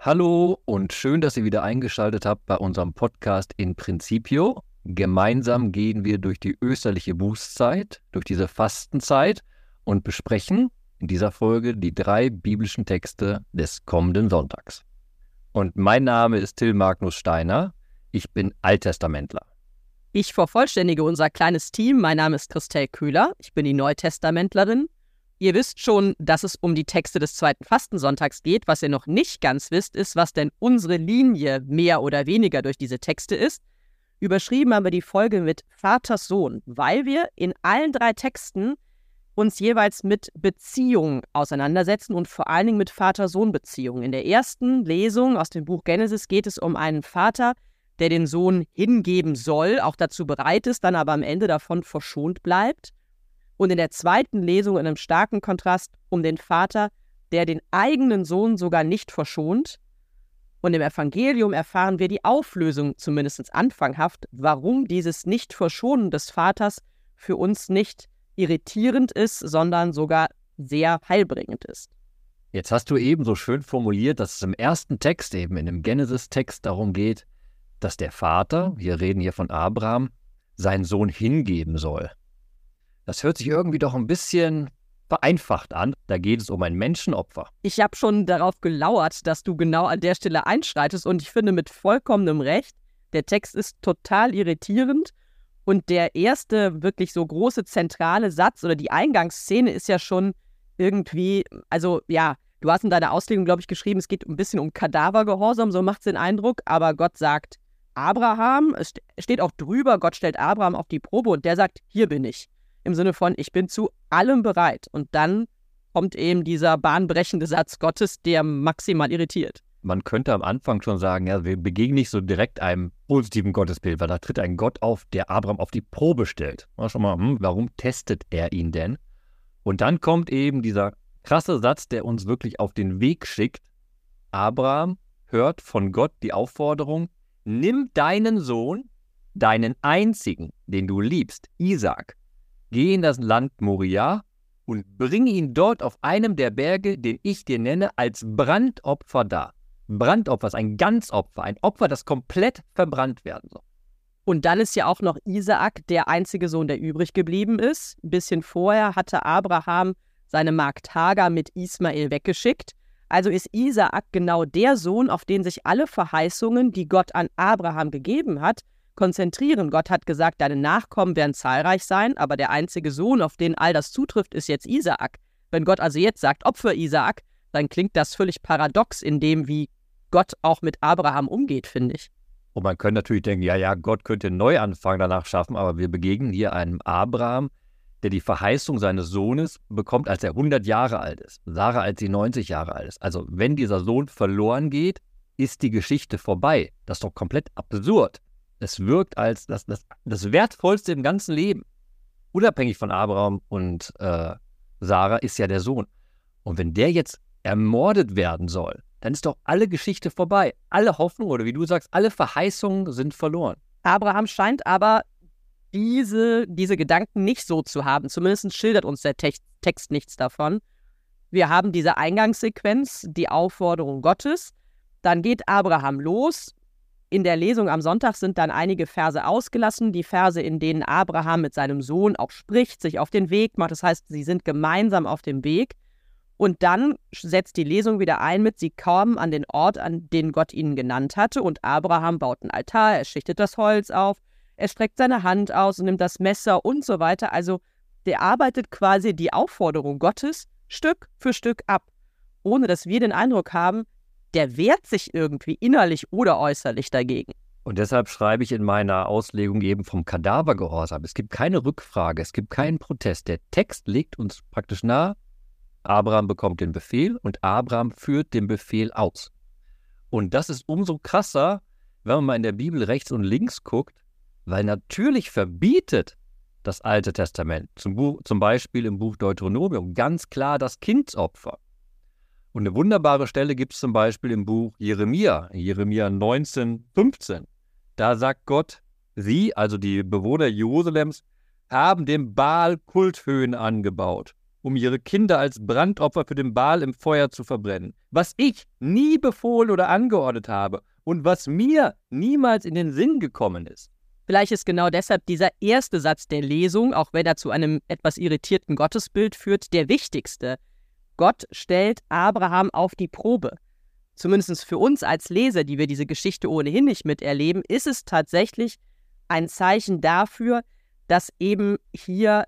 Hallo und schön, dass ihr wieder eingeschaltet habt bei unserem Podcast in Principio. Gemeinsam gehen wir durch die österliche Bußzeit, durch diese Fastenzeit und besprechen in dieser Folge die drei biblischen Texte des kommenden Sonntags. Und mein Name ist Till Magnus Steiner. Ich bin Alttestamentler. Ich vervollständige unser kleines Team. Mein Name ist Christel Köhler. Ich bin die Neutestamentlerin. Ihr wisst schon, dass es um die Texte des zweiten Fastensonntags geht. Was ihr noch nicht ganz wisst, ist, was denn unsere Linie mehr oder weniger durch diese Texte ist. Überschrieben haben wir die Folge mit Vaters Sohn, weil wir in allen drei Texten uns jeweils mit Beziehungen auseinandersetzen und vor allen Dingen mit Vater-Sohn-Beziehungen. In der ersten Lesung aus dem Buch Genesis geht es um einen Vater, der den Sohn hingeben soll, auch dazu bereit ist, dann aber am Ende davon verschont bleibt und in der zweiten Lesung in einem starken Kontrast um den Vater, der den eigenen Sohn sogar nicht verschont. Und im Evangelium erfahren wir die Auflösung, zumindest anfanghaft, warum dieses Nicht-Verschonen des Vaters für uns nicht irritierend ist, sondern sogar sehr heilbringend ist. Jetzt hast du eben so schön formuliert, dass es im ersten Text, eben in dem Genesis-Text, darum geht, dass der Vater, wir reden hier von Abraham, seinen Sohn hingeben soll. Das hört sich irgendwie doch ein bisschen vereinfacht an. Da geht es um ein Menschenopfer. Ich habe schon darauf gelauert, dass du genau an der Stelle einschreitest und ich finde mit vollkommenem Recht, der Text ist total irritierend und der erste wirklich so große zentrale Satz oder die Eingangsszene ist ja schon irgendwie, also ja, du hast in deiner Auslegung, glaube ich, geschrieben, es geht ein bisschen um Kadavergehorsam, so macht es den Eindruck, aber Gott sagt Abraham, es steht auch drüber, Gott stellt Abraham auf die Probe und der sagt, hier bin ich im Sinne von, ich bin zu allem bereit. Und dann kommt eben dieser bahnbrechende Satz Gottes, der maximal irritiert. Man könnte am Anfang schon sagen, ja, wir begegnen nicht so direkt einem positiven Gottesbild, weil da tritt ein Gott auf, der Abraham auf die Probe stellt. Mal schon mal, hm, warum testet er ihn denn? Und dann kommt eben dieser krasse Satz, der uns wirklich auf den Weg schickt. Abraham hört von Gott die Aufforderung, nimm deinen Sohn, deinen einzigen, den du liebst, Isaac, Geh in das Land Moria und bringe ihn dort auf einem der Berge, den ich dir nenne, als Brandopfer dar. Brandopfer ist ein Ganzopfer, ein Opfer, das komplett verbrannt werden soll. Und dann ist ja auch noch Isaak der einzige Sohn, der übrig geblieben ist. Ein bisschen vorher hatte Abraham seine Magd Hagar mit Ismael weggeschickt. Also ist Isaak genau der Sohn, auf den sich alle Verheißungen, die Gott an Abraham gegeben hat, konzentrieren. Gott hat gesagt, deine Nachkommen werden zahlreich sein, aber der einzige Sohn, auf den all das zutrifft, ist jetzt Isaak. Wenn Gott also jetzt sagt, Opfer Isaak, dann klingt das völlig paradox in dem, wie Gott auch mit Abraham umgeht, finde ich. Und man könnte natürlich denken, ja, ja, Gott könnte einen Neuanfang danach schaffen, aber wir begegnen hier einem Abraham, der die Verheißung seines Sohnes bekommt, als er 100 Jahre alt ist, Sarah, als sie 90 Jahre alt ist. Also wenn dieser Sohn verloren geht, ist die Geschichte vorbei. Das ist doch komplett absurd. Es wirkt als das, das, das Wertvollste im ganzen Leben. Unabhängig von Abraham und äh, Sarah ist ja der Sohn. Und wenn der jetzt ermordet werden soll, dann ist doch alle Geschichte vorbei. Alle Hoffnung oder wie du sagst, alle Verheißungen sind verloren. Abraham scheint aber diese, diese Gedanken nicht so zu haben. Zumindest schildert uns der Text, Text nichts davon. Wir haben diese Eingangssequenz, die Aufforderung Gottes. Dann geht Abraham los, in der Lesung am Sonntag sind dann einige Verse ausgelassen, die Verse, in denen Abraham mit seinem Sohn auch spricht, sich auf den Weg macht. Das heißt, sie sind gemeinsam auf dem Weg. Und dann setzt die Lesung wieder ein mit, sie kommen an den Ort, an den Gott ihnen genannt hatte. Und Abraham baut einen Altar, er schichtet das Holz auf, er streckt seine Hand aus und nimmt das Messer und so weiter. Also der arbeitet quasi die Aufforderung Gottes Stück für Stück ab, ohne dass wir den Eindruck haben, der wehrt sich irgendwie innerlich oder äußerlich dagegen. Und deshalb schreibe ich in meiner Auslegung eben vom Kadavergehorsam. Es gibt keine Rückfrage, es gibt keinen Protest. Der Text legt uns praktisch nahe, Abraham bekommt den Befehl und Abraham führt den Befehl aus. Und das ist umso krasser, wenn man mal in der Bibel rechts und links guckt, weil natürlich verbietet das Alte Testament, zum, Buch, zum Beispiel im Buch Deuteronomium, ganz klar das Kindsopfer. Und eine wunderbare Stelle gibt es zum Beispiel im Buch Jeremia, Jeremia 19, 15. Da sagt Gott, sie, also die Bewohner Jerusalems, haben dem Baal Kulthöhen angebaut. um ihre Kinder als Brandopfer für den Baal im Feuer zu verbrennen, was ich nie befohlen oder angeordnet habe und was mir niemals in den Sinn gekommen ist. Vielleicht ist genau deshalb dieser erste Satz der Lesung, auch wenn er zu einem etwas irritierten Gottesbild führt, der wichtigste. Gott stellt Abraham auf die Probe. Zumindest für uns als Leser, die wir diese Geschichte ohnehin nicht miterleben, ist es tatsächlich ein Zeichen dafür, dass eben hier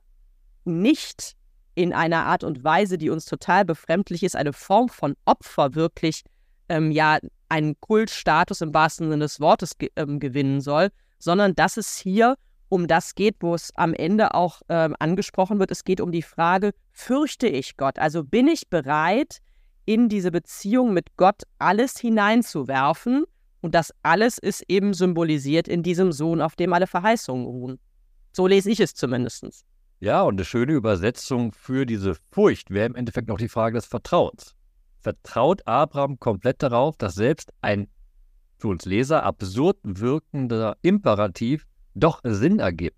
nicht in einer Art und Weise, die uns total befremdlich ist, eine Form von Opfer wirklich ähm, ja einen Kultstatus im wahrsten Sinne des Wortes ge ähm, gewinnen soll, sondern dass es hier um das geht, wo es am Ende auch ähm, angesprochen wird. Es geht um die Frage, fürchte ich Gott? Also bin ich bereit, in diese Beziehung mit Gott alles hineinzuwerfen? Und das alles ist eben symbolisiert in diesem Sohn, auf dem alle Verheißungen ruhen. So lese ich es zumindest. Ja, und eine schöne Übersetzung für diese Furcht wäre im Endeffekt noch die Frage des Vertrauens. Vertraut Abraham komplett darauf, dass selbst ein für uns Leser absurd wirkender Imperativ doch Sinn ergibt?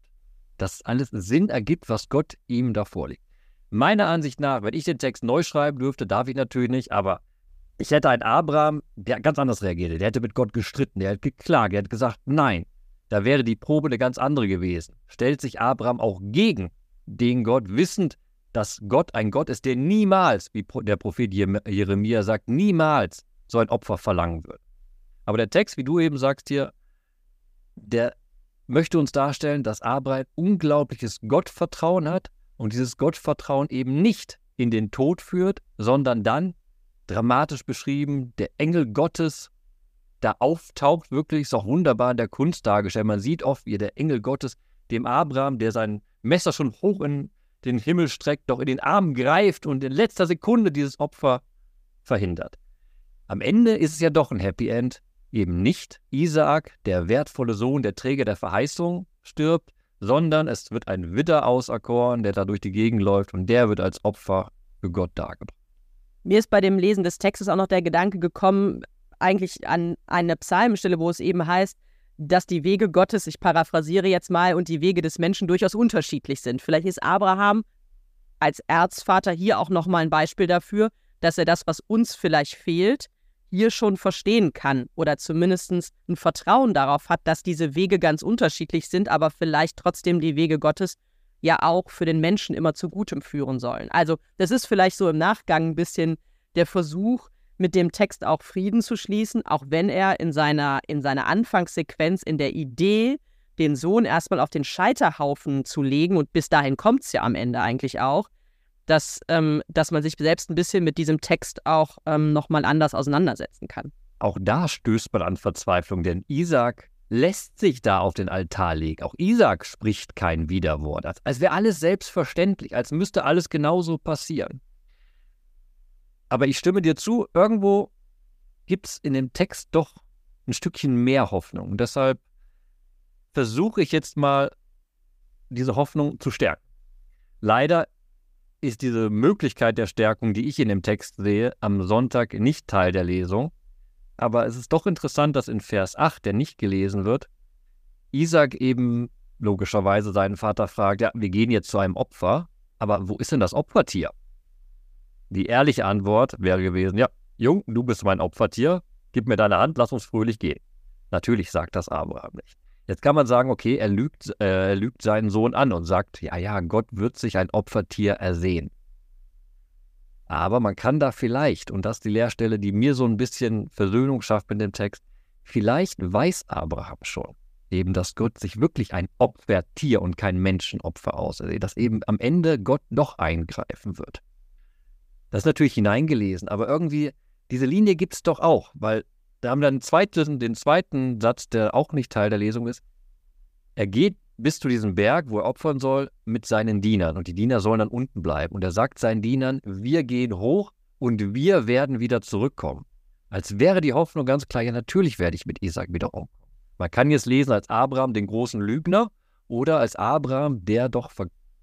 Dass alles Sinn ergibt, was Gott ihm da vorlegt. Meiner Ansicht nach, wenn ich den Text neu schreiben dürfte, darf ich natürlich nicht, aber ich hätte einen Abraham, der ganz anders reagiert. Der hätte mit Gott gestritten, der hätte geklagt, der hätte gesagt, nein. Da wäre die Probe eine ganz andere gewesen. Stellt sich Abraham auch gegen den Gott, wissend, dass Gott ein Gott ist, der niemals, wie der Prophet Jeremia sagt, niemals so ein Opfer verlangen wird. Aber der Text, wie du eben sagst hier, der möchte uns darstellen, dass Abraham unglaubliches Gottvertrauen hat und dieses Gottvertrauen eben nicht in den Tod führt, sondern dann, dramatisch beschrieben, der Engel Gottes da auftaucht, wirklich, ist auch wunderbar in der Kunst dargestellt. Man sieht oft, wie der Engel Gottes dem Abraham, der sein Messer schon hoch in den Himmel streckt, doch in den Arm greift und in letzter Sekunde dieses Opfer verhindert. Am Ende ist es ja doch ein Happy End. Eben nicht Isaak, der wertvolle Sohn, der Träger der Verheißung, stirbt, sondern es wird ein Widder auserkoren, der da durch die Gegend läuft und der wird als Opfer für Gott dargebracht. Mir ist bei dem Lesen des Textes auch noch der Gedanke gekommen, eigentlich an eine Psalmstelle, wo es eben heißt, dass die Wege Gottes, ich paraphrasiere jetzt mal, und die Wege des Menschen durchaus unterschiedlich sind. Vielleicht ist Abraham als Erzvater hier auch nochmal ein Beispiel dafür, dass er das, was uns vielleicht fehlt, hier schon verstehen kann oder zumindest ein Vertrauen darauf hat, dass diese Wege ganz unterschiedlich sind, aber vielleicht trotzdem die Wege Gottes ja auch für den Menschen immer zu Gutem führen sollen. Also das ist vielleicht so im Nachgang ein bisschen der Versuch, mit dem Text auch Frieden zu schließen, auch wenn er in seiner, in seiner Anfangssequenz, in der Idee, den Sohn erstmal auf den Scheiterhaufen zu legen, und bis dahin kommt es ja am Ende eigentlich auch, dass, ähm, dass man sich selbst ein bisschen mit diesem Text auch ähm, nochmal anders auseinandersetzen kann. Auch da stößt man an Verzweiflung, denn Isaac lässt sich da auf den Altar legen. Auch Isaac spricht kein Widerwort, als, als wäre alles selbstverständlich, als müsste alles genauso passieren. Aber ich stimme dir zu, irgendwo gibt es in dem Text doch ein Stückchen mehr Hoffnung. Und deshalb versuche ich jetzt mal, diese Hoffnung zu stärken. Leider ist diese Möglichkeit der Stärkung, die ich in dem Text sehe, am Sonntag nicht Teil der Lesung. Aber es ist doch interessant, dass in Vers 8, der nicht gelesen wird, Isaac eben logischerweise seinen Vater fragt, ja, wir gehen jetzt zu einem Opfer, aber wo ist denn das Opfertier? Die ehrliche Antwort wäre gewesen, ja, Jung, du bist mein Opfertier, gib mir deine Hand, lass uns fröhlich gehen. Natürlich sagt das Abraham nicht. Jetzt kann man sagen, okay, er lügt, äh, er lügt seinen Sohn an und sagt, ja, ja, Gott wird sich ein Opfertier ersehen. Aber man kann da vielleicht, und das ist die Lehrstelle, die mir so ein bisschen Versöhnung schafft mit dem Text, vielleicht weiß Abraham schon, eben, dass Gott sich wirklich ein Opfertier und kein Menschenopfer ausersieht, dass eben am Ende Gott noch eingreifen wird. Das ist natürlich hineingelesen, aber irgendwie, diese Linie gibt es doch auch, weil da haben wir dann zweiten, den zweiten Satz, der auch nicht Teil der Lesung ist. Er geht bis zu diesem Berg, wo er opfern soll, mit seinen Dienern. Und die Diener sollen dann unten bleiben. Und er sagt seinen Dienern, wir gehen hoch und wir werden wieder zurückkommen. Als wäre die Hoffnung ganz klar, ja, natürlich werde ich mit Isaac wieder umkommen. Man kann jetzt lesen als Abraham den großen Lügner oder als Abraham, der doch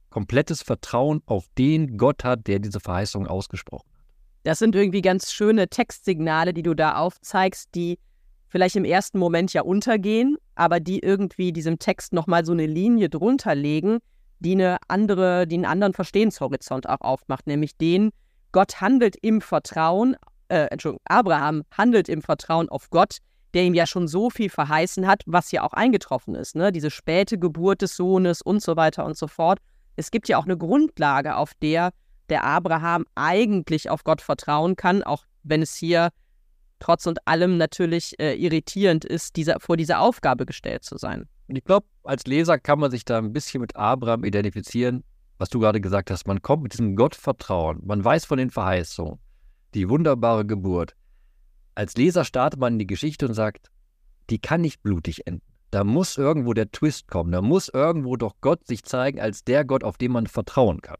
komplettes Vertrauen auf den Gott hat, der diese Verheißung ausgesprochen hat. Das sind irgendwie ganz schöne Textsignale, die du da aufzeigst, die vielleicht im ersten Moment ja untergehen, aber die irgendwie diesem Text nochmal so eine Linie drunter legen, die eine andere, die einen anderen Verstehenshorizont auch aufmacht, nämlich den, Gott handelt im Vertrauen, äh, Entschuldigung, Abraham handelt im Vertrauen auf Gott, der ihm ja schon so viel verheißen hat, was ja auch eingetroffen ist, ne? Diese späte Geburt des Sohnes und so weiter und so fort. Es gibt ja auch eine Grundlage, auf der der Abraham eigentlich auf Gott vertrauen kann, auch wenn es hier trotz und allem natürlich äh, irritierend ist, dieser, vor dieser Aufgabe gestellt zu sein. Ich glaube, als Leser kann man sich da ein bisschen mit Abraham identifizieren, was du gerade gesagt hast. Man kommt mit diesem Gottvertrauen, man weiß von den Verheißungen, die wunderbare Geburt. Als Leser startet man in die Geschichte und sagt, die kann nicht blutig enden. Da muss irgendwo der Twist kommen. Da muss irgendwo doch Gott sich zeigen als der Gott, auf den man vertrauen kann.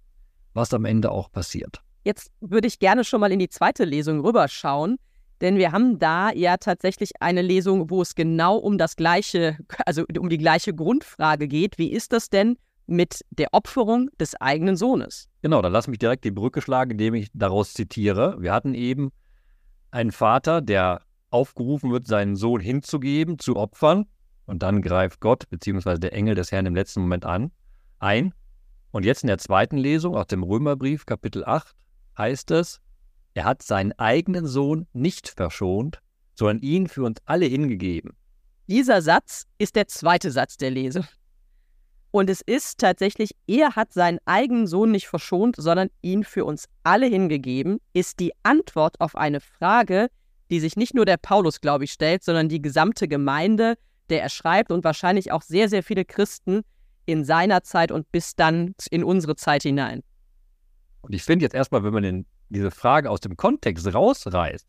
Was am Ende auch passiert. Jetzt würde ich gerne schon mal in die zweite Lesung rüberschauen. Denn wir haben da ja tatsächlich eine Lesung, wo es genau um das gleiche, also um die gleiche Grundfrage geht. Wie ist das denn mit der Opferung des eigenen Sohnes? Genau, dann lass mich direkt die Brücke schlagen, indem ich daraus zitiere. Wir hatten eben einen Vater, der aufgerufen wird, seinen Sohn hinzugeben, zu opfern. Und dann greift Gott bzw. der Engel des Herrn im letzten Moment an, ein. Und jetzt in der zweiten Lesung aus dem Römerbrief, Kapitel 8, heißt es, er hat seinen eigenen Sohn nicht verschont, sondern ihn für uns alle hingegeben. Dieser Satz ist der zweite Satz der Lesung. Und es ist tatsächlich, er hat seinen eigenen Sohn nicht verschont, sondern ihn für uns alle hingegeben, ist die Antwort auf eine Frage, die sich nicht nur der Paulus, glaube ich, stellt, sondern die gesamte Gemeinde, der er schreibt und wahrscheinlich auch sehr, sehr viele Christen in seiner Zeit und bis dann in unsere Zeit hinein. Und ich finde jetzt erstmal, wenn man den diese Frage aus dem Kontext rausreißt,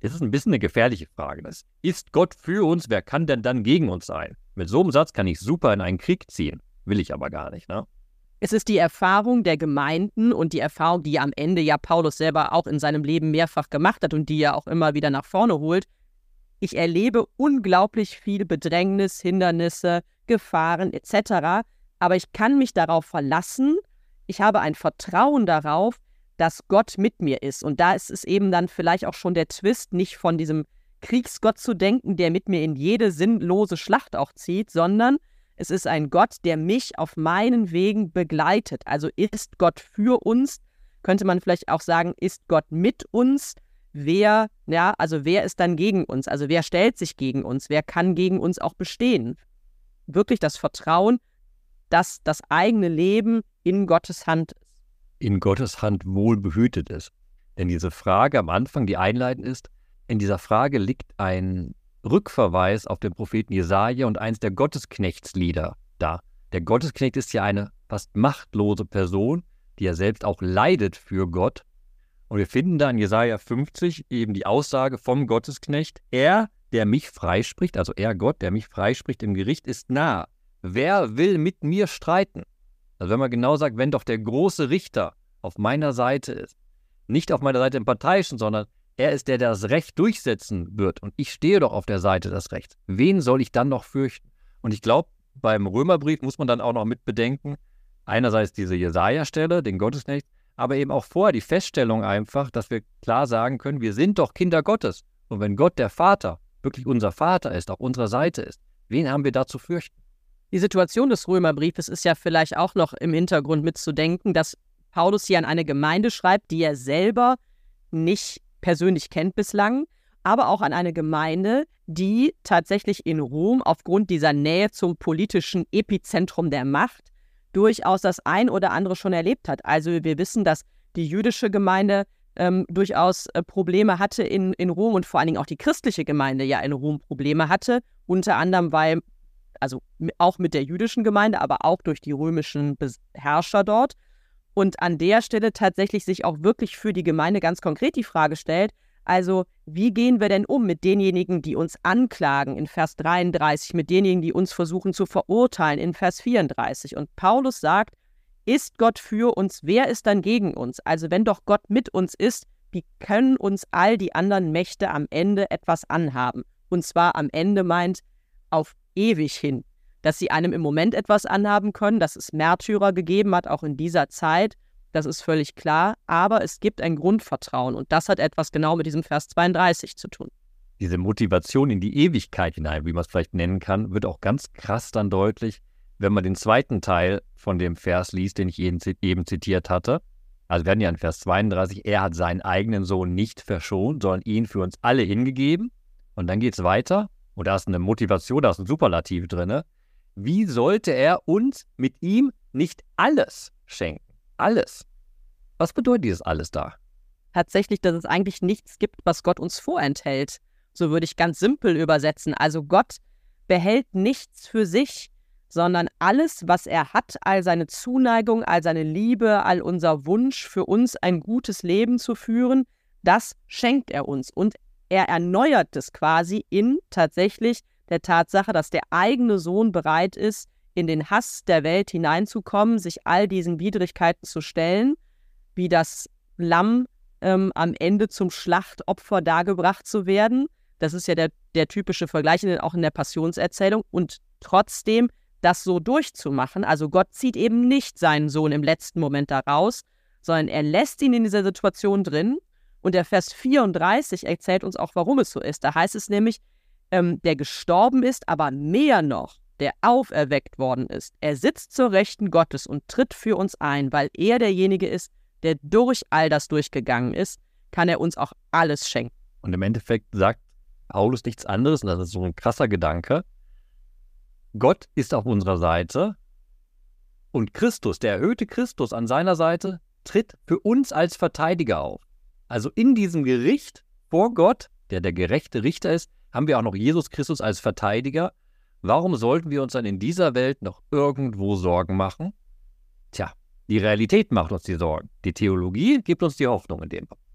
ist es ein bisschen eine gefährliche Frage. Das ist Gott für uns, wer kann denn dann gegen uns sein? Mit so einem Satz kann ich super in einen Krieg ziehen, will ich aber gar nicht, ne? Es ist die Erfahrung der Gemeinden und die Erfahrung, die am Ende ja Paulus selber auch in seinem Leben mehrfach gemacht hat und die er auch immer wieder nach vorne holt. Ich erlebe unglaublich viel Bedrängnis, Hindernisse, Gefahren etc. Aber ich kann mich darauf verlassen. Ich habe ein Vertrauen darauf, dass Gott mit mir ist. Und da ist es eben dann vielleicht auch schon der Twist, nicht von diesem Kriegsgott zu denken, der mit mir in jede sinnlose Schlacht auch zieht, sondern es ist ein Gott, der mich auf meinen Wegen begleitet. Also ist Gott für uns, könnte man vielleicht auch sagen, ist Gott mit uns? Wer, ja, also wer ist dann gegen uns? Also wer stellt sich gegen uns? Wer kann gegen uns auch bestehen? Wirklich das Vertrauen, dass das eigene Leben in Gottes Hand ist in Gottes Hand wohl behütet ist. Denn diese Frage am Anfang, die einleitend ist, in dieser Frage liegt ein Rückverweis auf den Propheten Jesaja und eins der Gottesknechtslieder da. Der Gottesknecht ist ja eine fast machtlose Person, die ja selbst auch leidet für Gott. Und wir finden da in Jesaja 50 eben die Aussage vom Gottesknecht: Er, der mich freispricht, also er Gott, der mich freispricht im Gericht, ist nah. Wer will mit mir streiten? Also wenn man genau sagt, wenn doch der große Richter auf meiner Seite ist, nicht auf meiner Seite im Parteiischen, sondern er ist der, der das Recht durchsetzen wird und ich stehe doch auf der Seite des Rechts. Wen soll ich dann noch fürchten? Und ich glaube, beim Römerbrief muss man dann auch noch mit bedenken, einerseits diese Jesaja-Stelle, den Gottesknecht, aber eben auch vorher die Feststellung einfach, dass wir klar sagen können, wir sind doch Kinder Gottes. Und wenn Gott der Vater wirklich unser Vater ist, auf unserer Seite ist, wen haben wir da zu fürchten? Die Situation des Römerbriefes ist ja vielleicht auch noch im Hintergrund mitzudenken, dass Paulus hier an eine Gemeinde schreibt, die er selber nicht persönlich kennt bislang, aber auch an eine Gemeinde, die tatsächlich in Rom aufgrund dieser Nähe zum politischen Epizentrum der Macht durchaus das ein oder andere schon erlebt hat. Also wir wissen, dass die jüdische Gemeinde ähm, durchaus äh, Probleme hatte in, in Rom und vor allen Dingen auch die christliche Gemeinde ja in Rom Probleme hatte, unter anderem weil also auch mit der jüdischen Gemeinde, aber auch durch die römischen Herrscher dort. Und an der Stelle tatsächlich sich auch wirklich für die Gemeinde ganz konkret die Frage stellt, also wie gehen wir denn um mit denjenigen, die uns anklagen in Vers 33, mit denjenigen, die uns versuchen zu verurteilen in Vers 34? Und Paulus sagt, ist Gott für uns, wer ist dann gegen uns? Also wenn doch Gott mit uns ist, wie können uns all die anderen Mächte am Ende etwas anhaben? Und zwar am Ende meint auf ewig hin. Dass sie einem im Moment etwas anhaben können, dass es Märtyrer gegeben hat, auch in dieser Zeit, das ist völlig klar. Aber es gibt ein Grundvertrauen und das hat etwas genau mit diesem Vers 32 zu tun. Diese Motivation in die Ewigkeit hinein, wie man es vielleicht nennen kann, wird auch ganz krass dann deutlich, wenn man den zweiten Teil von dem Vers liest, den ich eben, zitiert hatte. Also wir hatten ja in Vers 32, er hat seinen eigenen Sohn nicht verschont, sondern ihn für uns alle hingegeben. Und dann geht es weiter. Und da ist eine Motivation, da ist ein Superlativ drin. Wie sollte er uns mit ihm nicht alles schenken? Alles. Was bedeutet dieses alles da? Tatsächlich, dass es eigentlich nichts gibt, was Gott uns vorenthält. So würde ich ganz simpel übersetzen. Also Gott behält nichts für sich, sondern alles, was er hat, all seine Zuneigung, all seine Liebe, all unser Wunsch für uns ein gutes Leben zu führen, das schenkt er uns. Und er erneuert es quasi in tatsächlich der Tatsache, dass der eigene Sohn bereit ist, in den Hass der Welt hineinzukommen, sich all diesen Widrigkeiten zu stellen, wie das Lamm ähm, am Ende zum Schlachtopfer dargebracht zu werden. Das ist ja der, der typische Vergleich auch in der Passionserzählung. Und trotzdem das so durchzumachen. Also Gott zieht eben nicht seinen Sohn im letzten Moment da raus, sondern er lässt ihn in dieser Situation drin. Und der Vers 34 erzählt uns auch, warum es so ist. Da heißt es nämlich, ähm, der gestorben ist, aber mehr noch, der auferweckt worden ist. Er sitzt zur Rechten Gottes und tritt für uns ein, weil er derjenige ist, der durch all das durchgegangen ist, kann er uns auch alles schenken. Und im Endeffekt sagt Paulus nichts anderes, und das ist so ein krasser Gedanke. Gott ist auf unserer Seite und Christus, der erhöhte Christus an seiner Seite, tritt für uns als Verteidiger auf. Also in diesem Gericht vor Gott, der der gerechte Richter ist, haben wir auch noch Jesus Christus als Verteidiger. Warum sollten wir uns dann in dieser Welt noch irgendwo Sorgen machen? Tja, die Realität macht uns die Sorgen. Die Theologie gibt uns die Hoffnung in dem Punkt.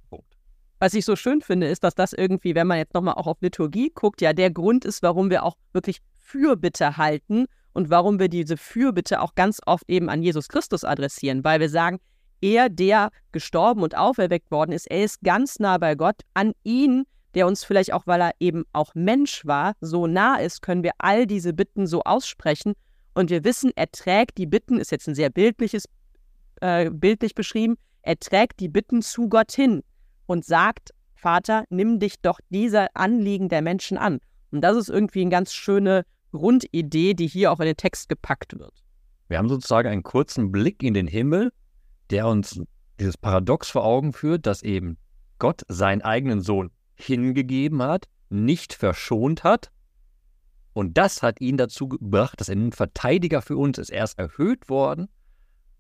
Was ich so schön finde, ist, dass das irgendwie, wenn man jetzt nochmal auch auf Liturgie guckt, ja der Grund ist, warum wir auch wirklich Fürbitte halten und warum wir diese Fürbitte auch ganz oft eben an Jesus Christus adressieren, weil wir sagen, er, der gestorben und auferweckt worden ist, er ist ganz nah bei Gott. An ihn, der uns vielleicht auch, weil er eben auch Mensch war, so nah ist, können wir all diese Bitten so aussprechen. Und wir wissen, er trägt die Bitten, ist jetzt ein sehr bildliches, äh, bildlich beschrieben, er trägt die Bitten zu Gott hin und sagt, Vater, nimm dich doch dieser Anliegen der Menschen an. Und das ist irgendwie eine ganz schöne Grundidee, die hier auch in den Text gepackt wird. Wir haben sozusagen einen kurzen Blick in den Himmel, der uns dieses Paradox vor Augen führt, dass eben Gott seinen eigenen Sohn hingegeben hat, nicht verschont hat. Und das hat ihn dazu gebracht, dass er nun Verteidiger für uns ist. Er ist erhöht worden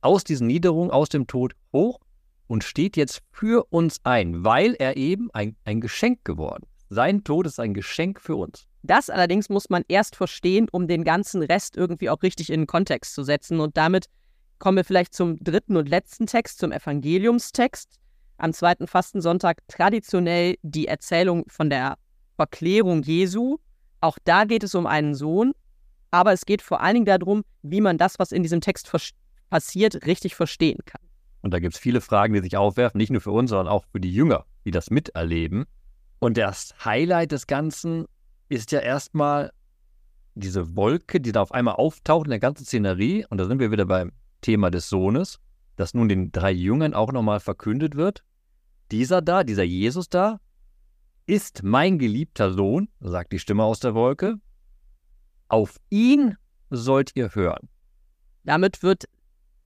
aus diesen Niederungen, aus dem Tod hoch und steht jetzt für uns ein, weil er eben ein, ein Geschenk geworden ist. Sein Tod ist ein Geschenk für uns. Das allerdings muss man erst verstehen, um den ganzen Rest irgendwie auch richtig in den Kontext zu setzen. Und damit kommen wir vielleicht zum dritten und letzten Text, zum Evangeliumstext. Am zweiten Fastensonntag traditionell die Erzählung von der Verklärung Jesu. Auch da geht es um einen Sohn, aber es geht vor allen Dingen darum, wie man das, was in diesem Text passiert, richtig verstehen kann. Und da gibt es viele Fragen, die sich aufwerfen, nicht nur für uns, sondern auch für die Jünger, die das miterleben. Und das Highlight des Ganzen ist ja erstmal diese Wolke, die da auf einmal auftaucht in der ganzen Szenerie. Und da sind wir wieder beim Thema des Sohnes, dass nun den drei Jüngern auch nochmal verkündet wird. Dieser da, dieser Jesus da, ist mein geliebter Sohn, sagt die Stimme aus der Wolke. Auf ihn sollt ihr hören. Damit wird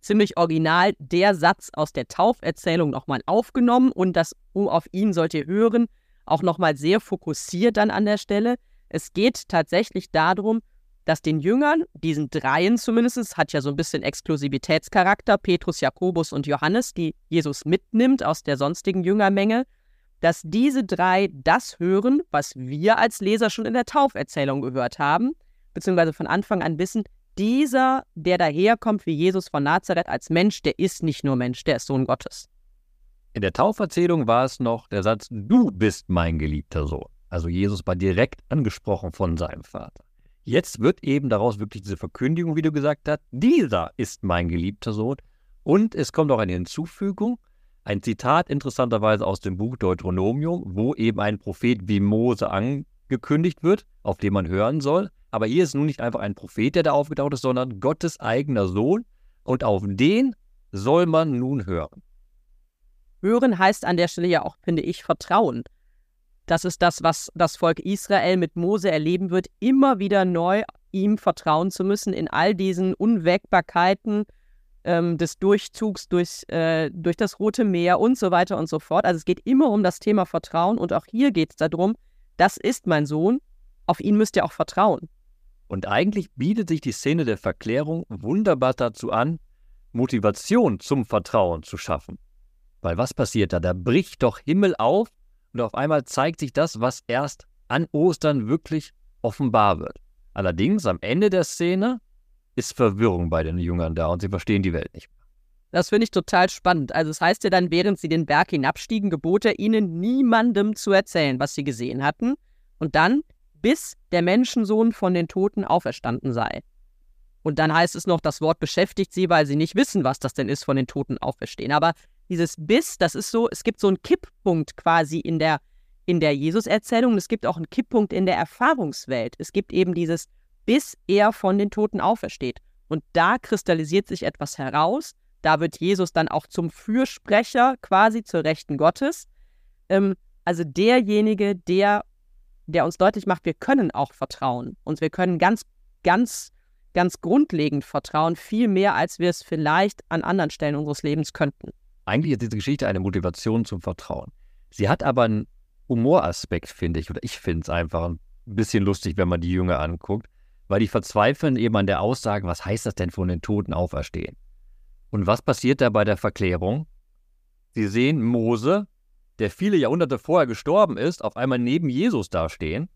ziemlich original der Satz aus der Tauferzählung nochmal aufgenommen und das um auf ihn sollt ihr hören auch nochmal sehr fokussiert dann an der Stelle. Es geht tatsächlich darum, dass den Jüngern, diesen dreien zumindest, hat ja so ein bisschen Exklusivitätscharakter, Petrus, Jakobus und Johannes, die Jesus mitnimmt aus der sonstigen Jüngermenge, dass diese drei das hören, was wir als Leser schon in der Tauferzählung gehört haben, beziehungsweise von Anfang an wissen, dieser, der daherkommt wie Jesus von Nazareth als Mensch, der ist nicht nur Mensch, der ist Sohn Gottes. In der Tauferzählung war es noch der Satz, du bist mein geliebter Sohn. Also Jesus war direkt angesprochen von seinem Vater. Jetzt wird eben daraus wirklich diese Verkündigung, wie du gesagt hast, dieser ist mein geliebter Sohn. Und es kommt auch eine Hinzufügung, ein Zitat interessanterweise aus dem Buch Deuteronomium, wo eben ein Prophet wie Mose angekündigt wird, auf den man hören soll. Aber hier ist nun nicht einfach ein Prophet, der da aufgetaucht ist, sondern Gottes eigener Sohn. Und auf den soll man nun hören. Hören heißt an der Stelle ja auch, finde ich, Vertrauen. Das ist das, was das Volk Israel mit Mose erleben wird, immer wieder neu ihm vertrauen zu müssen in all diesen Unwägbarkeiten ähm, des Durchzugs durch, äh, durch das Rote Meer und so weiter und so fort. Also es geht immer um das Thema Vertrauen und auch hier geht es darum, das ist mein Sohn, auf ihn müsst ihr auch vertrauen. Und eigentlich bietet sich die Szene der Verklärung wunderbar dazu an, Motivation zum Vertrauen zu schaffen. Weil was passiert da? Da bricht doch Himmel auf und auf einmal zeigt sich das, was erst an Ostern wirklich offenbar wird. Allerdings am Ende der Szene ist Verwirrung bei den Jüngern da und sie verstehen die Welt nicht mehr. Das finde ich total spannend. Also es das heißt ja dann, während sie den Berg hinabstiegen, gebot er ihnen niemandem zu erzählen, was sie gesehen hatten. Und dann, bis der Menschensohn von den Toten auferstanden sei. Und dann heißt es noch, das Wort beschäftigt sie, weil sie nicht wissen, was das denn ist, von den Toten auferstehen. Aber dieses bis, das ist so, es gibt so einen Kipppunkt quasi in der, in der Jesus-Erzählung. Es gibt auch einen Kipppunkt in der Erfahrungswelt. Es gibt eben dieses, bis er von den Toten aufersteht. Und da kristallisiert sich etwas heraus. Da wird Jesus dann auch zum Fürsprecher quasi zur Rechten Gottes. Ähm, also derjenige, der, der uns deutlich macht, wir können auch vertrauen. Und wir können ganz, ganz, ganz grundlegend vertrauen, viel mehr, als wir es vielleicht an anderen Stellen unseres Lebens könnten. Eigentlich ist diese Geschichte eine Motivation zum Vertrauen. Sie hat aber einen Humoraspekt, finde ich, oder ich finde es einfach ein bisschen lustig, wenn man die Jünger anguckt, weil die verzweifeln eben an der Aussage, was heißt das denn von den Toten auferstehen? Und was passiert da bei der Verklärung? Sie sehen Mose, der viele Jahrhunderte vorher gestorben ist, auf einmal neben Jesus dastehen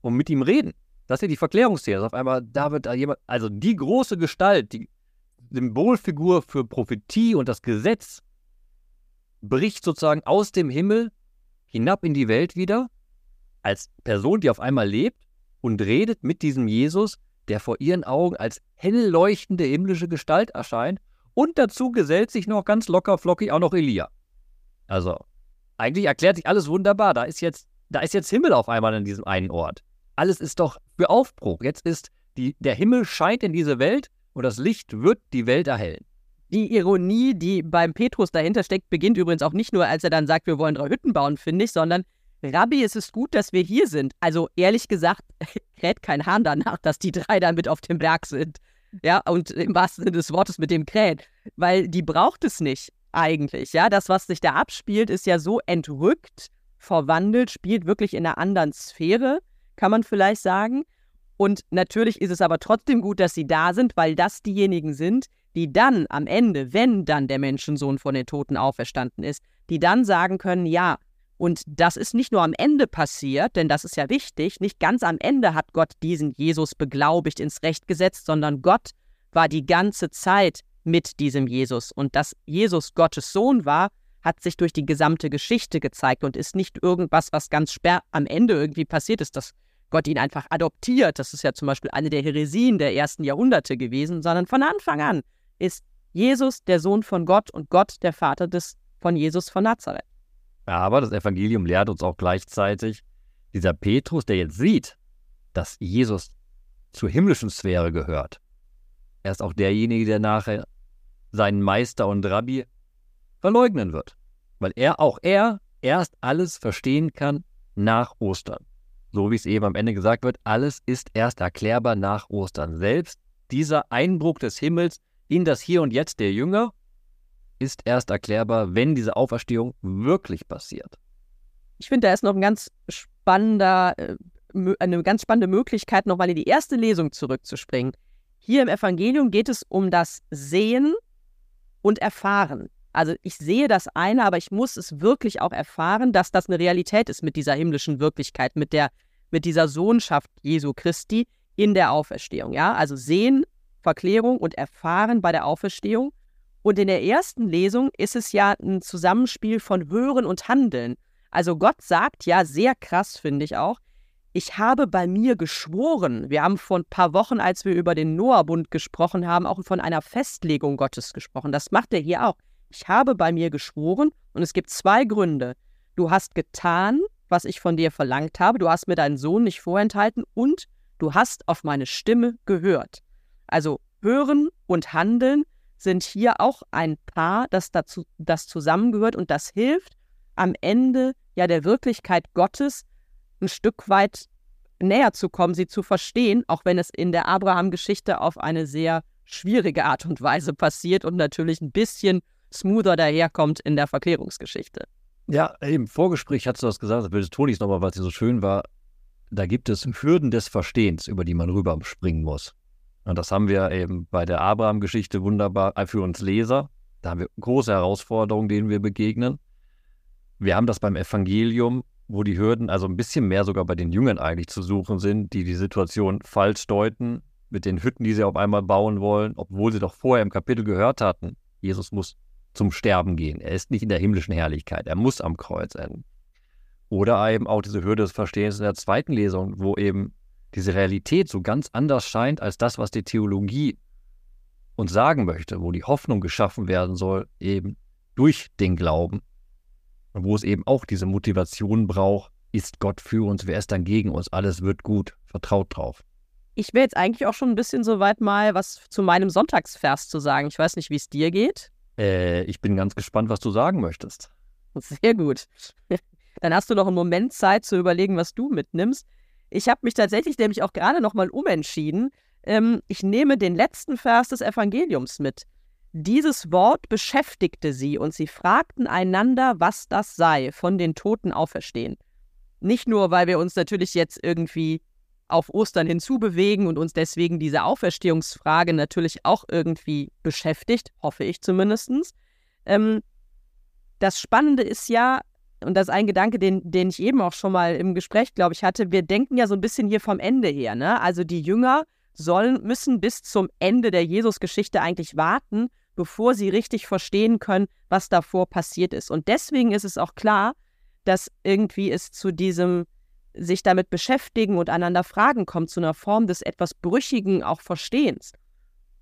und mit ihm reden. Das ist ja die Verklärungsthese. Auf einmal, da wird da jemand, also die große Gestalt, die Symbolfigur für Prophetie und das Gesetz, bricht sozusagen aus dem Himmel hinab in die Welt wieder, als Person, die auf einmal lebt und redet mit diesem Jesus, der vor ihren Augen als hell leuchtende himmlische Gestalt erscheint. Und dazu gesellt sich noch ganz locker flockig auch noch Elia. Also, eigentlich erklärt sich alles wunderbar. Da ist jetzt, da ist jetzt Himmel auf einmal an diesem einen Ort. Alles ist doch für Aufbruch. Jetzt ist die, der Himmel scheint in diese Welt und das Licht wird die Welt erhellen. Die Ironie, die beim Petrus dahinter steckt, beginnt übrigens auch nicht nur, als er dann sagt, wir wollen drei Hütten bauen, finde ich, sondern Rabbi, es ist gut, dass wir hier sind. Also ehrlich gesagt, kräht kein Hahn danach, dass die drei da mit auf dem Berg sind. Ja, und im wahrsten Sinne des Wortes mit dem kräht. Weil die braucht es nicht eigentlich. Ja, das, was sich da abspielt, ist ja so entrückt, verwandelt, spielt wirklich in einer anderen Sphäre, kann man vielleicht sagen. Und natürlich ist es aber trotzdem gut, dass sie da sind, weil das diejenigen sind, die dann am Ende, wenn dann der Menschensohn von den Toten auferstanden ist, die dann sagen können, ja, und das ist nicht nur am Ende passiert, denn das ist ja wichtig, nicht ganz am Ende hat Gott diesen Jesus beglaubigt ins Recht gesetzt, sondern Gott war die ganze Zeit mit diesem Jesus. Und dass Jesus Gottes Sohn war, hat sich durch die gesamte Geschichte gezeigt und ist nicht irgendwas, was ganz sperr am Ende irgendwie passiert ist, dass Gott ihn einfach adoptiert. Das ist ja zum Beispiel eine der Heresien der ersten Jahrhunderte gewesen, sondern von Anfang an ist Jesus der Sohn von Gott und Gott der Vater des, von Jesus von Nazareth. Aber das Evangelium lehrt uns auch gleichzeitig, dieser Petrus, der jetzt sieht, dass Jesus zur himmlischen Sphäre gehört, er ist auch derjenige, der nachher seinen Meister und Rabbi verleugnen wird. Weil er, auch er, erst alles verstehen kann nach Ostern. So wie es eben am Ende gesagt wird, alles ist erst erklärbar nach Ostern. Selbst dieser Einbruch des Himmels in das Hier und Jetzt der Jünger ist erst erklärbar, wenn diese Auferstehung wirklich passiert. Ich finde, da ist noch ein ganz spannender, äh, eine ganz spannende Möglichkeit, nochmal in die erste Lesung zurückzuspringen. Hier im Evangelium geht es um das Sehen und Erfahren. Also ich sehe das eine, aber ich muss es wirklich auch erfahren, dass das eine Realität ist mit dieser himmlischen Wirklichkeit, mit der, mit dieser Sohnschaft Jesu Christi in der Auferstehung. Ja, also sehen, Verklärung und Erfahren bei der Auferstehung. Und in der ersten Lesung ist es ja ein Zusammenspiel von Hören und Handeln. Also Gott sagt ja sehr krass, finde ich auch, ich habe bei mir geschworen. Wir haben vor ein paar Wochen, als wir über den Noah-Bund gesprochen haben, auch von einer Festlegung Gottes gesprochen. Das macht er hier auch. Ich habe bei mir geschworen und es gibt zwei Gründe. Du hast getan, was ich von dir verlangt habe, du hast mir deinen Sohn nicht vorenthalten und du hast auf meine Stimme gehört. Also hören und handeln sind hier auch ein Paar, das dazu das zusammengehört und das hilft am Ende ja der Wirklichkeit Gottes ein Stück weit näher zu kommen, sie zu verstehen, auch wenn es in der Abraham-Geschichte auf eine sehr schwierige Art und Weise passiert und natürlich ein bisschen smoother daherkommt in der Verklärungsgeschichte. Ja, im Vorgespräch hast du das gesagt, das will Tonis nochmal, weil es so schön war. Da gibt es Hürden des Verstehens, über die man rüber springen muss. Und das haben wir eben bei der Abraham-Geschichte wunderbar äh, für uns Leser. Da haben wir große Herausforderungen, denen wir begegnen. Wir haben das beim Evangelium, wo die Hürden also ein bisschen mehr sogar bei den Jüngern eigentlich zu suchen sind, die die Situation falsch deuten mit den Hütten, die sie auf einmal bauen wollen, obwohl sie doch vorher im Kapitel gehört hatten, Jesus muss zum Sterben gehen. Er ist nicht in der himmlischen Herrlichkeit. Er muss am Kreuz enden. Oder eben auch diese Hürde des Verstehens in der zweiten Lesung, wo eben diese Realität so ganz anders scheint als das, was die Theologie uns sagen möchte, wo die Hoffnung geschaffen werden soll, eben durch den Glauben. Und wo es eben auch diese Motivation braucht, ist Gott für uns, wer ist dann gegen uns, alles wird gut, vertraut drauf. Ich wäre jetzt eigentlich auch schon ein bisschen so weit, mal was zu meinem Sonntagsvers zu sagen. Ich weiß nicht, wie es dir geht. Äh, ich bin ganz gespannt, was du sagen möchtest. Sehr gut. Dann hast du noch einen Moment Zeit zu überlegen, was du mitnimmst. Ich habe mich tatsächlich nämlich auch gerade nochmal umentschieden. Ähm, ich nehme den letzten Vers des Evangeliums mit. Dieses Wort beschäftigte sie und sie fragten einander, was das sei, von den Toten auferstehen. Nicht nur, weil wir uns natürlich jetzt irgendwie auf Ostern hinzubewegen und uns deswegen diese Auferstehungsfrage natürlich auch irgendwie beschäftigt, hoffe ich zumindest. Ähm, das Spannende ist ja, und das ist ein Gedanke, den, den ich eben auch schon mal im Gespräch, glaube ich, hatte, wir denken ja so ein bisschen hier vom Ende her. Ne? Also die Jünger sollen, müssen bis zum Ende der Jesus-Geschichte eigentlich warten, bevor sie richtig verstehen können, was davor passiert ist. Und deswegen ist es auch klar, dass irgendwie es zu diesem sich damit beschäftigen und einander fragen kommt, zu einer Form des etwas Brüchigen auch Verstehens.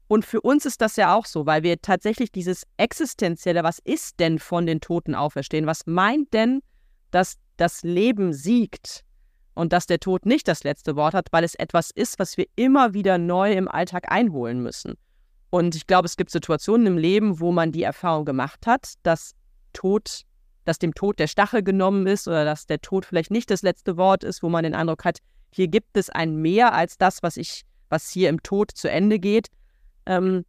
Und für uns ist das ja auch so, weil wir tatsächlich dieses Existenzielle, was ist denn von den Toten auferstehen? Was meint denn, dass das Leben siegt und dass der Tod nicht das letzte Wort hat, weil es etwas ist, was wir immer wieder neu im Alltag einholen müssen. Und ich glaube, es gibt Situationen im Leben, wo man die Erfahrung gemacht hat, dass Tod dass dem Tod der Stachel genommen ist oder dass der Tod vielleicht nicht das letzte Wort ist, wo man den Eindruck hat, hier gibt es ein Mehr als das, was ich, was hier im Tod zu Ende geht. Ähm,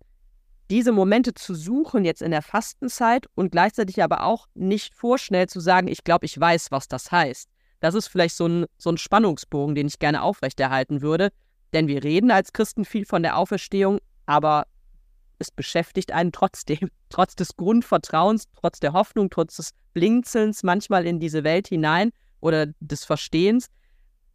diese Momente zu suchen jetzt in der Fastenzeit und gleichzeitig aber auch nicht vorschnell zu sagen, ich glaube, ich weiß, was das heißt. Das ist vielleicht so ein, so ein Spannungsbogen, den ich gerne aufrechterhalten würde. Denn wir reden als Christen viel von der Auferstehung, aber es beschäftigt einen trotzdem, trotz des Grundvertrauens, trotz der Hoffnung, trotz des Blinzelns manchmal in diese Welt hinein oder des Verstehens.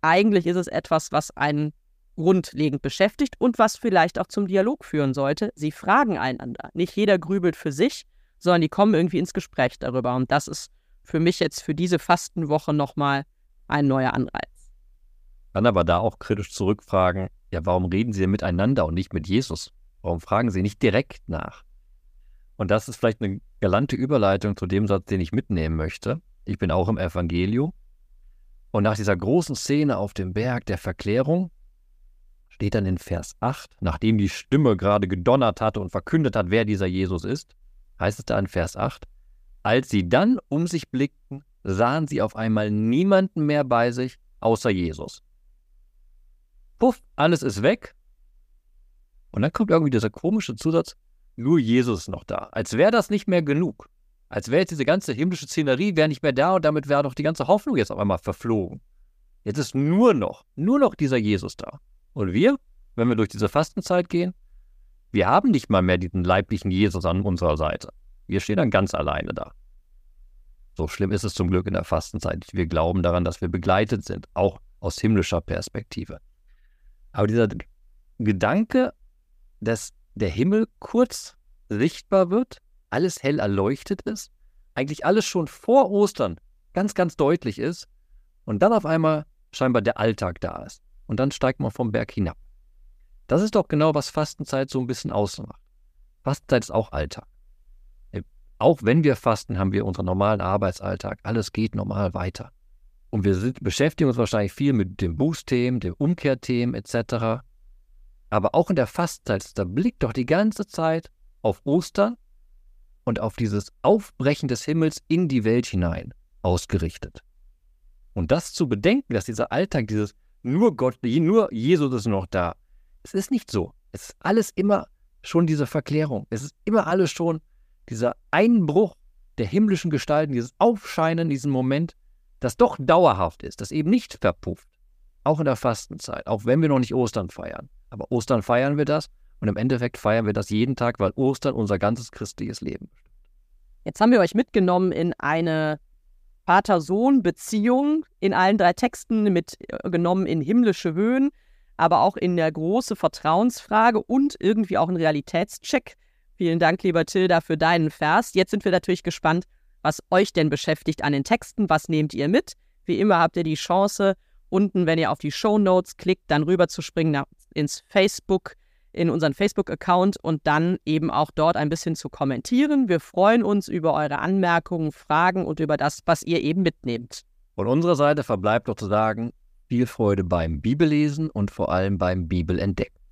Eigentlich ist es etwas, was einen grundlegend beschäftigt und was vielleicht auch zum Dialog führen sollte. Sie fragen einander. Nicht jeder grübelt für sich, sondern die kommen irgendwie ins Gespräch darüber. Und das ist für mich jetzt für diese Fastenwoche nochmal ein neuer Anreiz. Kann aber da auch kritisch zurückfragen, ja, warum reden Sie denn miteinander und nicht mit Jesus? Warum fragen Sie nicht direkt nach? Und das ist vielleicht eine galante Überleitung zu dem Satz, den ich mitnehmen möchte. Ich bin auch im Evangelium. Und nach dieser großen Szene auf dem Berg der Verklärung steht dann in Vers 8, nachdem die Stimme gerade gedonnert hatte und verkündet hat, wer dieser Jesus ist, heißt es da in Vers 8, als sie dann um sich blickten, sahen sie auf einmal niemanden mehr bei sich außer Jesus. Puff, alles ist weg und dann kommt irgendwie dieser komische Zusatz, nur Jesus ist noch da. Als wäre das nicht mehr genug. Als wäre jetzt diese ganze himmlische Szenerie wäre nicht mehr da und damit wäre doch die ganze Hoffnung jetzt auf einmal verflogen. Jetzt ist nur noch, nur noch dieser Jesus da. Und wir, wenn wir durch diese Fastenzeit gehen, wir haben nicht mal mehr diesen leiblichen Jesus an unserer Seite. Wir stehen dann ganz alleine da. So schlimm ist es zum Glück in der Fastenzeit. Wir glauben daran, dass wir begleitet sind, auch aus himmlischer Perspektive. Aber dieser Gedanke dass der Himmel kurz sichtbar wird, alles hell erleuchtet ist, eigentlich alles schon vor Ostern ganz, ganz deutlich ist und dann auf einmal scheinbar der Alltag da ist. Und dann steigt man vom Berg hinab. Das ist doch genau, was Fastenzeit so ein bisschen ausmacht. Fastenzeit ist auch Alltag. Äh, auch wenn wir fasten, haben wir unseren normalen Arbeitsalltag. Alles geht normal weiter. Und wir sind, beschäftigen uns wahrscheinlich viel mit dem Bußthemen, dem Umkehrthemen etc. Aber auch in der Fastzeit ist der Blick doch die ganze Zeit auf Ostern und auf dieses Aufbrechen des Himmels in die Welt hinein ausgerichtet. Und das zu bedenken, dass dieser Alltag, dieses nur Gott, nur Jesus ist noch da. Es ist nicht so. Es ist alles immer schon diese Verklärung. Es ist immer alles schon dieser Einbruch der himmlischen Gestalten, dieses Aufscheinen in diesem Moment, das doch dauerhaft ist, das eben nicht verpufft. Auch in der Fastenzeit, auch wenn wir noch nicht Ostern feiern. Aber Ostern feiern wir das und im Endeffekt feiern wir das jeden Tag, weil Ostern unser ganzes christliches Leben bestimmt. Jetzt haben wir euch mitgenommen in eine Vater-Sohn-Beziehung in allen drei Texten mitgenommen in himmlische Höhen, aber auch in der große Vertrauensfrage und irgendwie auch ein Realitätscheck. Vielen Dank, lieber Tilda, für deinen Vers. Jetzt sind wir natürlich gespannt, was euch denn beschäftigt an den Texten. Was nehmt ihr mit? Wie immer habt ihr die Chance, unten, wenn ihr auf die Show Notes klickt, dann rüber zu springen ins Facebook, in unseren Facebook-Account und dann eben auch dort ein bisschen zu kommentieren. Wir freuen uns über eure Anmerkungen, Fragen und über das, was ihr eben mitnehmt. Von unserer Seite verbleibt noch zu sagen, viel Freude beim Bibellesen und vor allem beim Bibelentdecken.